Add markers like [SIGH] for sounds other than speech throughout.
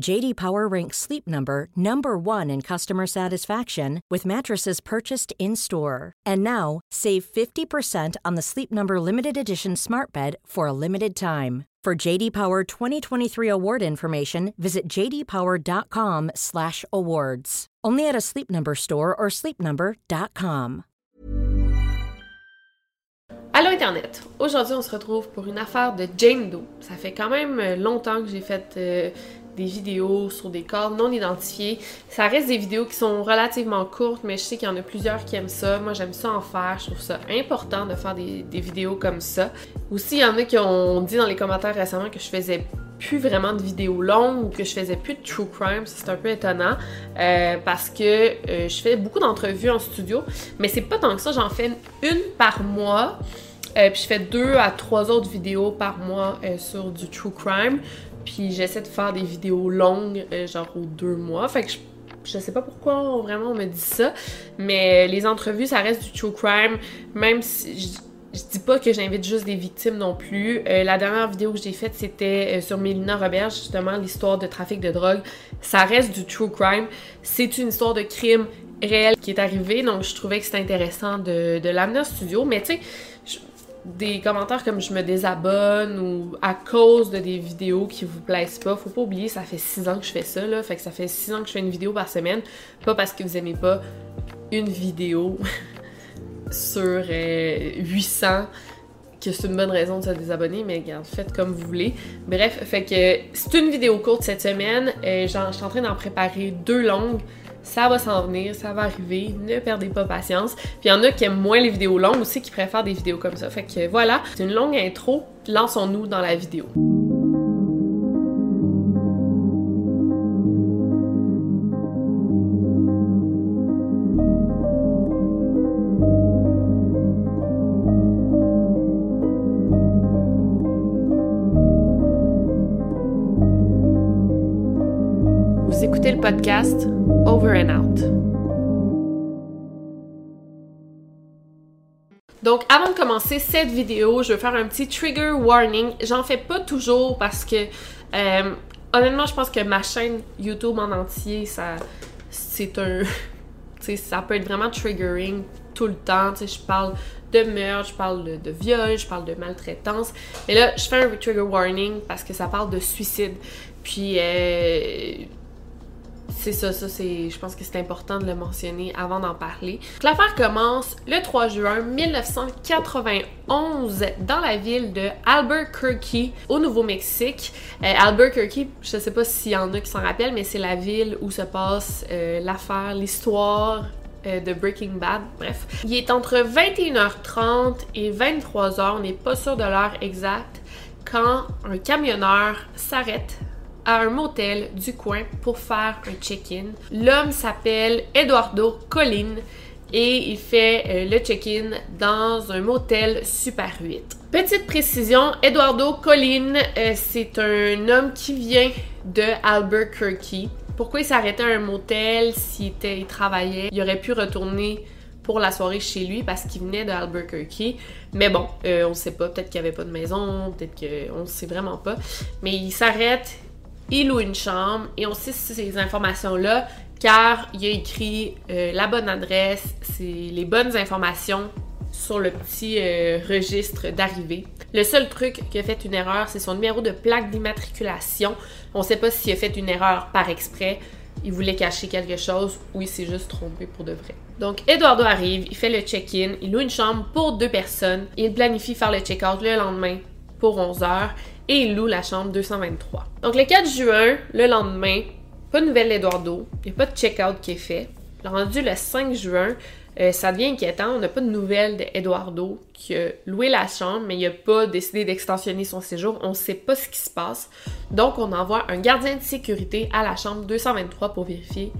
JD Power ranks Sleep Number number 1 in customer satisfaction with mattresses purchased in-store. And now, save 50% on the Sleep Number limited edition Smart Bed for a limited time. For JD Power 2023 award information, visit jdpower.com/awards. Only at a Sleep Number store or sleepnumber.com. Allô Internet! Aujourd'hui, on se retrouve pour une affaire de Jane Doe. Ça fait quand même euh, longtemps que j'ai fait euh, des vidéos sur des corps non identifiés. Ça reste des vidéos qui sont relativement courtes, mais je sais qu'il y en a plusieurs qui aiment ça. Moi, j'aime ça en faire. Je trouve ça important de faire des, vidéos comme ça. Aussi, il y en a qui ont dit dans les commentaires récemment que je faisais plus vraiment de vidéos longues ou que je faisais plus de true crime, c'est un peu étonnant euh, parce que euh, je fais beaucoup d'entrevues en studio, mais c'est pas tant que ça, j'en fais une par mois. Euh, puis je fais deux à trois autres vidéos par mois sur du true crime. Puis j'essaie de faire des vidéos longues, euh, genre aux deux mois. Fait que je, je sais pas pourquoi vraiment on me dit ça, mais les entrevues, ça reste du true crime, même si je, dis pas que j'invite juste des victimes non plus. Euh, la dernière vidéo que j'ai faite, c'était euh, sur Mélina Robert, justement, l'histoire de trafic de drogue. Ça reste du true crime. C'est une histoire de crime réel qui est arrivé, donc je trouvais que c'était intéressant de, de l'amener au studio. Mais tu sais, des commentaires comme je me désabonne ou à cause de des vidéos qui vous plaisent pas, faut pas oublier, ça fait 6 ans que je fais ça, là. Fait que ça fait 6 ans que je fais une vidéo par semaine. Pas parce que vous aimez pas une vidéo [LAUGHS] sur 800 euh, que c'est une bonne raison de se désabonner, mais faites comme vous voulez. Bref, fait que c'est une vidéo courte cette semaine. Euh, je suis en train d'en préparer deux longues ça va s'en venir, ça va arriver, ne perdez pas patience. Puis il y en a qui aiment moins les vidéos longues aussi, qui préfèrent des vidéos comme ça. Fait que voilà, c'est une longue intro, lançons-nous dans la vidéo. Podcast Over and Out. Donc, avant de commencer cette vidéo, je vais faire un petit trigger warning. J'en fais pas toujours parce que, euh, honnêtement, je pense que ma chaîne YouTube en entier, ça, c'est un, [LAUGHS] ça peut être vraiment triggering tout le temps. Je parle de meurtre, je parle de, de, viol, je parle de maltraitance. Mais là, je fais un trigger warning parce que ça parle de suicide. Puis, euh, c'est ça, ça c'est, je pense que c'est important de le mentionner avant d'en parler. L'affaire commence le 3 juin 1991 dans la ville de Albuquerque au Nouveau-Mexique. Euh, Albuquerque, je sais pas s'il y en a qui s'en rappellent, mais c'est la ville où se passe euh, l'affaire, l'histoire euh, de Breaking Bad. Bref, il est entre 21h30 et 23h, on n'est pas sûr de l'heure exacte, quand un camionneur s'arrête à un motel du coin pour faire un check-in. L'homme s'appelle Eduardo Colin et il fait euh, le check-in dans un motel Super 8. Petite précision, Eduardo Colin, euh, c'est un homme qui vient de Albuquerque. Pourquoi il s'arrêtait à un motel s'il il travaillait? Il aurait pu retourner pour la soirée chez lui parce qu'il venait de Albuquerque. Mais bon, euh, on sait pas, peut-être qu'il n'y avait pas de maison, peut-être qu'on ne sait vraiment pas. Mais il s'arrête, il loue une chambre et on sait ces informations-là car il a écrit euh, la bonne adresse, c'est les bonnes informations sur le petit euh, registre d'arrivée. Le seul truc qui a fait une erreur, c'est son numéro de plaque d'immatriculation. On ne sait pas s'il a fait une erreur par exprès, il voulait cacher quelque chose ou il s'est juste trompé pour de vrai. Donc, Eduardo arrive, il fait le check-in, il loue une chambre pour deux personnes, il planifie faire le check-out le lendemain pour 11 heures et il loue la chambre 223. Donc le 4 juin, le lendemain, pas de nouvelle d'Eduardo, il n'y a pas de check-out qui est fait. Rendu le 5 juin, euh, ça devient inquiétant. On n'a pas de nouvelles d'Eduardo qui a loué la chambre, mais il n'a pas décidé d'extensionner son séjour. On ne sait pas ce qui se passe. Donc, on envoie un gardien de sécurité à la chambre 223 pour vérifier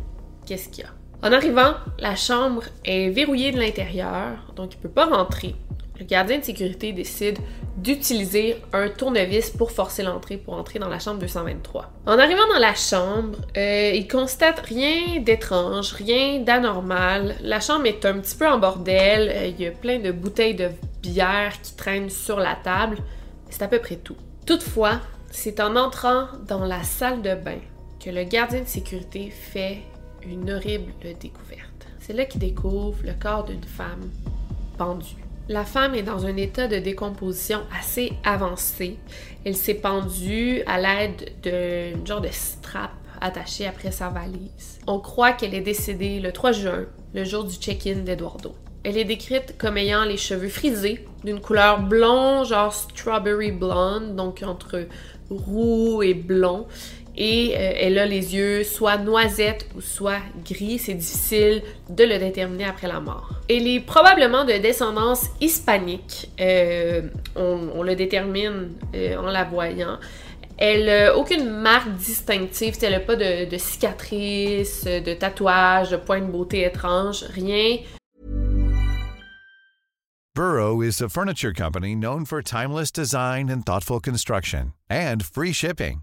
qu'est-ce qu'il y a. En arrivant, la chambre est verrouillée de l'intérieur, donc il ne peut pas rentrer le gardien de sécurité décide d'utiliser un tournevis pour forcer l'entrée pour entrer dans la chambre 223. En arrivant dans la chambre, euh, il constate rien d'étrange, rien d'anormal. La chambre est un petit peu en bordel, euh, il y a plein de bouteilles de bière qui traînent sur la table. C'est à peu près tout. Toutefois, c'est en entrant dans la salle de bain que le gardien de sécurité fait une horrible découverte. C'est là qu'il découvre le corps d'une femme pendue. La femme est dans un état de décomposition assez avancé. Elle s'est pendue à l'aide d'un genre de strap attaché après sa valise. On croit qu'elle est décédée le 3 juin, le jour du check-in d'Eduardo. Elle est décrite comme ayant les cheveux frisés, d'une couleur blond, genre strawberry blonde, donc entre roux et blond, et euh, elle a les yeux soit noisettes ou soit gris. C'est difficile de le déterminer après la mort. Elle est probablement de descendance hispanique. Euh, on, le détermine euh, en la voyant. Elle n'a aucune marque distinctive, elle n'a pas de, de cicatrices, de tatouages, de points de beauté étranges, rien. Burrow is a furniture company known for timeless design and thoughtful construction, and free shipping.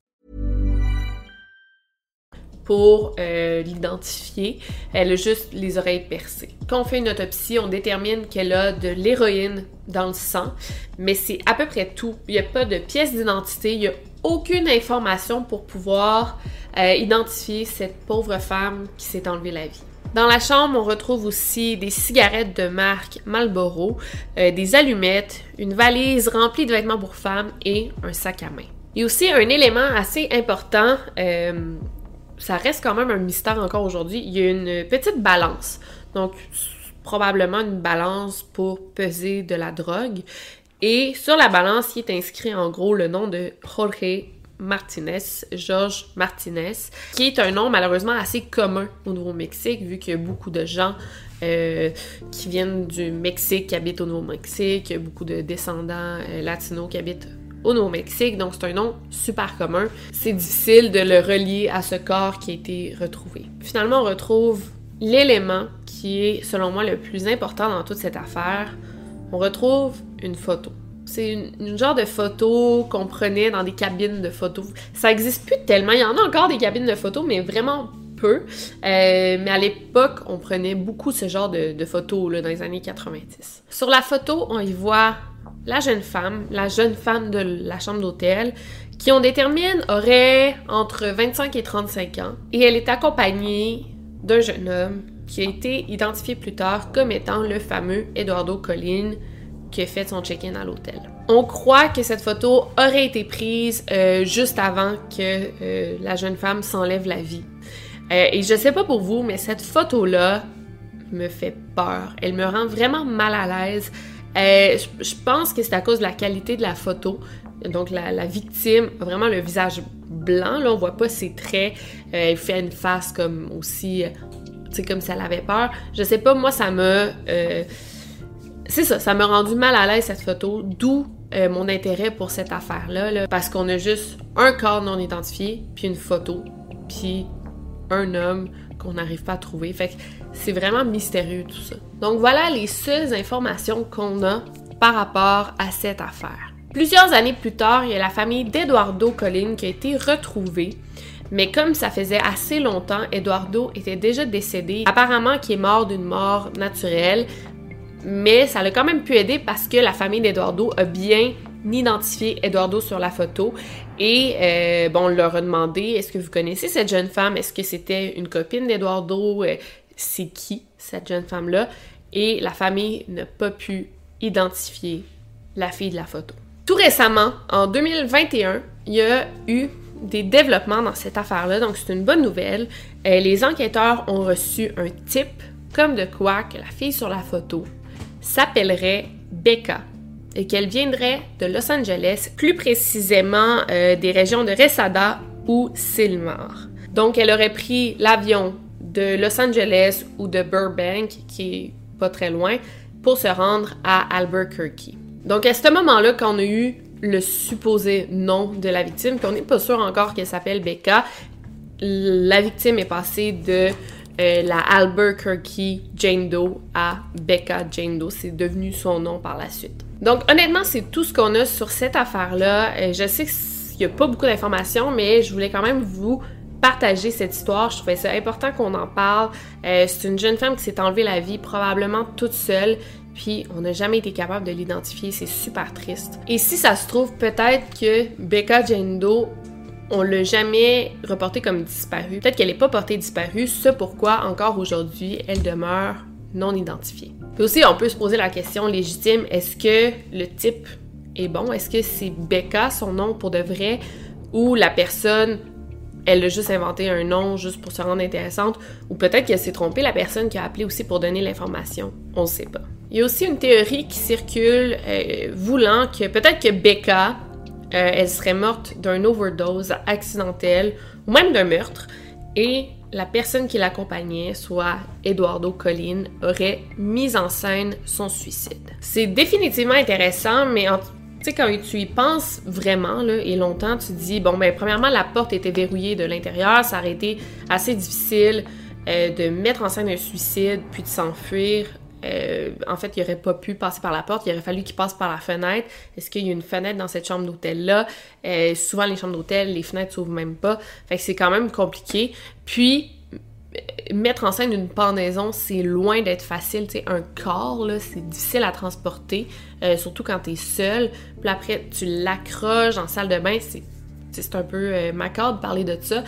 Pour euh, l'identifier, elle a juste les oreilles percées. Quand on fait une autopsie, on détermine qu'elle a de l'héroïne dans le sang, mais c'est à peu près tout. Il n'y a pas de pièce d'identité, il n'y a aucune information pour pouvoir euh, identifier cette pauvre femme qui s'est enlevée la vie. Dans la chambre, on retrouve aussi des cigarettes de marque Marlboro, euh, des allumettes, une valise remplie de vêtements pour femmes et un sac à main. Il y a aussi un élément assez important, ça reste quand même un mystère encore aujourd'hui, il y a une petite balance. Donc, probablement une balance pour peser de la drogue. Et sur la balance, il est inscrit en gros le nom de Jorge Martinez, Georges Martinez, qui est un nom malheureusement assez commun au Nouveau-Mexique, vu qu'il y a beaucoup de gens euh, qui viennent du Mexique, qui habitent au Nouveau-Mexique, beaucoup de descendants euh, latinos qui habitent au Nouveau-Mexique, donc c'est un nom super commun. C'est difficile de le relier à ce corps qui a été retrouvé. Finalement, on retrouve l'élément qui est, selon moi, le plus important dans toute cette affaire. On retrouve une photo. C'est une, genre de photo qu'on prenait dans des cabines de photos. Ça existe plus tellement. Il y en a encore des cabines de photos, mais vraiment peu. Euh, mais à l'époque, on prenait beaucoup ce genre de, photos là, dans les années 90. Sur la photo, on y voit la jeune femme, la jeune femme de la chambre d'hôtel, qui on détermine aurait entre 25 et 35 ans. Et elle est accompagnée d'un jeune homme qui a été identifié plus tard comme étant le fameux Eduardo Collin, qui a fait son check-in à l'hôtel. On croit que cette photo aurait été prise euh, juste avant que euh, la jeune femme s'enlève la vie. Euh, et je sais pas pour vous, mais cette photo-là me fait peur. Elle me rend vraiment mal à l'aise. Je pense que c'est à cause de la qualité de la photo. Donc la, victime a vraiment le visage blanc, là on voit pas ses traits. elle fait une face comme aussi, tu sais comme si elle avait peur. Je sais pas, moi ça me c'est ça, ça m'a rendu mal à l'aise cette photo, d'où euh, mon intérêt pour cette affaire-là, là, parce qu'on a juste un corps non identifié, puis une photo, puis un homme qu'on n'arrive pas à trouver. Fait que c'est vraiment mystérieux tout ça. Donc voilà les seules informations qu'on a par rapport à cette affaire. Plusieurs années plus tard, il y a la famille d'Eduardo Collin qui a été retrouvée. Mais comme ça faisait assez longtemps, Eduardo était déjà décédé. Apparemment qui est mort d'une mort naturelle. Mais ça l'a quand même pu aider parce que la famille d'Eduardo a bien identifié Eduardo sur la photo. Et euh, bon, on leur a demandé est-ce que vous connaissez cette jeune femme? Est-ce que c'était une copine d'Eduardo? Euh, C'est qui cette jeune femme-là? Et la famille n'a pas pu identifier la fille de la photo. Tout récemment, en 2021, il y a eu des développements dans cette affaire-là, donc c'est une bonne nouvelle. Euh, les enquêteurs ont reçu un tip comme de quoi que la fille sur la photo s'appellerait Becca et qu'elle viendrait de Los Angeles, plus précisément euh, des régions de Resada ou Silmar. Donc elle aurait pris l'avion de Los Angeles ou de Burbank, qui est pas très loin, pour se rendre à Albuquerque. Donc à ce moment-là, quand on a eu le supposé nom de la victime, puis on n'est pas sûr encore qu'elle s'appelle Becca, la victime est passée de euh, la Albuquerque Jane Doe à Becca Jane Doe. C'est devenu son nom par la suite. Donc honnêtement, c'est tout ce qu'on a sur cette affaire-là. Euh, je sais qu'il n'y a pas beaucoup d'informations, mais je voulais quand même vous partager cette histoire. Je trouvais ça important qu'on en parle. Euh, c'est une jeune femme qui s'est enlevée la vie probablement toute seule. Puis on n'a jamais été capable de l'identifier, c'est super triste. Et si ça se trouve, peut-être que Becca Jane Doe on l'a jamais reportée comme disparue. Peut-être qu'elle n'est pas portée disparue, ce pourquoi encore aujourd'hui elle demeure non identifiée. Puis aussi, on peut se poser la question légitime est-ce que le type est bon? Est-ce que c'est Becca son nom pour de vrai ou la personne elle a juste inventé un nom juste pour se rendre intéressante, ou peut-être qu'elle s'est trompée, la personne qui a appelé aussi pour donner l'information. On ne sait pas. Il y a aussi une théorie qui circule euh, voulant que peut-être que Becca euh, elle serait morte d'un overdose accidentel ou même d'un meurtre et la personne qui l'accompagnait, soit Eduardo Collin, aurait mis en scène son suicide. C'est définitivement intéressant, mais quand tu y penses vraiment, et longtemps, tu dis, bon, ben, premièrement, la porte était verrouillée de l'intérieur, ça aurait été assez difficile euh, de mettre en scène un suicide, puis de s'enfuir euh, en fait, il aurait pas pu passer par la porte, il aurait fallu qu'il passe par la fenêtre. Est-ce qu'il y a une fenêtre dans cette chambre d'hôtel-là? Euh, souvent, les chambres d'hôtel, les fenêtres s'ouvrent même pas. Fait c'est quand même compliqué. Puis, mettre en scène une pendaison, c'est loin d'être facile. Un corps, là, c'est difficile à transporter, euh, surtout quand t'es seul. Puis après, tu l'accroches en salle de bain, c'est c'est un peu macabre de parler de ça,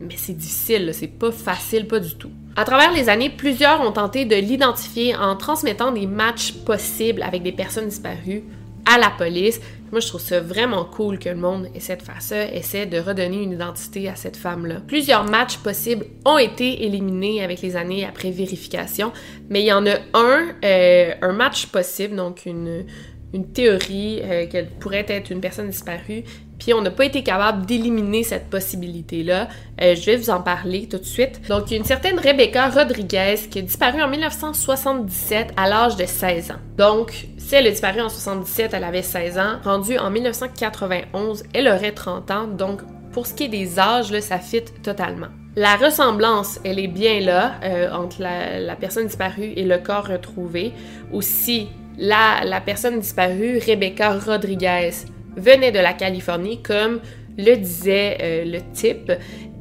mais c'est difficile, c'est pas facile, pas du tout. À travers les années, plusieurs ont tenté de l'identifier en transmettant des matchs possibles avec des personnes disparues à la police. Moi, je trouve ça vraiment cool que le monde essaie de faire ça, essaie de redonner une identité à cette femme-là. Plusieurs matchs possibles ont été éliminés avec les années après vérification, mais il y en a un, euh, un match possible, donc une, une théorie euh, qu'elle pourrait être une personne disparue, puis on n'a pas été capable d'éliminer cette possibilité-là. Euh, je vais vous en parler tout de suite. Donc, a une certaine Rebecca Rodriguez qui a disparu en 1977 à l'âge de 16 ans. Donc, si elle a disparu en 1977, elle avait 16 ans. Rendue en 1991, elle aurait 30 ans. Donc, pour ce qui est des âges, là, ça fit totalement. La ressemblance, elle est bien là euh, entre la, la, personne disparue et le corps retrouvé. Aussi, la, personne disparue, Rebecca Rodriguez, venait de la Californie, comme le disait euh, le type.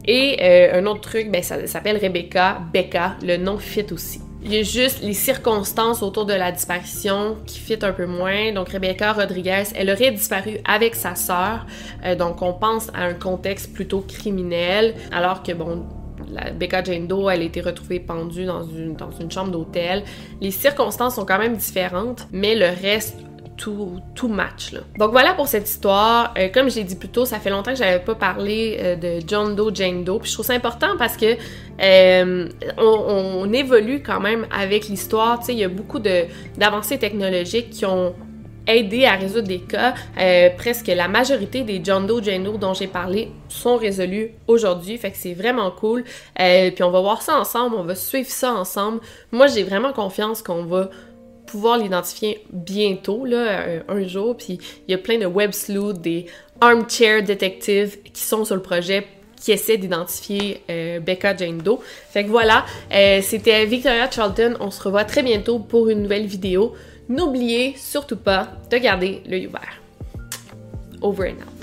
Et euh, un autre truc, ben, ça, s'appelle Rebecca Becca, le nom fit aussi. Il y a juste les circonstances autour de la disparition qui fit un peu moins. Donc Rebecca Rodriguez, elle aurait disparu avec sa sœur. Euh, donc on pense à un contexte plutôt criminel, alors que bon, la Becca Jane Doe, elle a été retrouvée pendue dans une, chambre d'hôtel. Les circonstances sont quand même différentes, mais le reste tout, tout, match. Donc voilà pour cette histoire. Euh, comme j'ai dit plus tôt, ça fait longtemps que j'avais pas parlé euh, de John Doe, Jane Doe. Puis je trouve ça important parce que euh, on, on, évolue quand même avec l'histoire. Tu sais, il y a beaucoup d'avancées technologiques qui ont aider à résoudre des cas. Euh, presque la majorité des John Doe, Jane Doe dont j'ai parlé sont résolus aujourd'hui, fait que c'est vraiment cool. Euh, puis on va voir ça ensemble, on va suivre ça ensemble. Moi, j'ai vraiment confiance qu'on va pouvoir l'identifier bientôt, là, un, jour. Puis il y a plein de web sleuths, des armchair detectives qui sont sur le projet qui essaient d'identifier euh, Becca Jane Doe. Fait que voilà, euh, c'était Victoria Charlton. On se revoit très bientôt pour une nouvelle vidéo. N'oubliez surtout pas de garder l'œil ouvert. Over and out.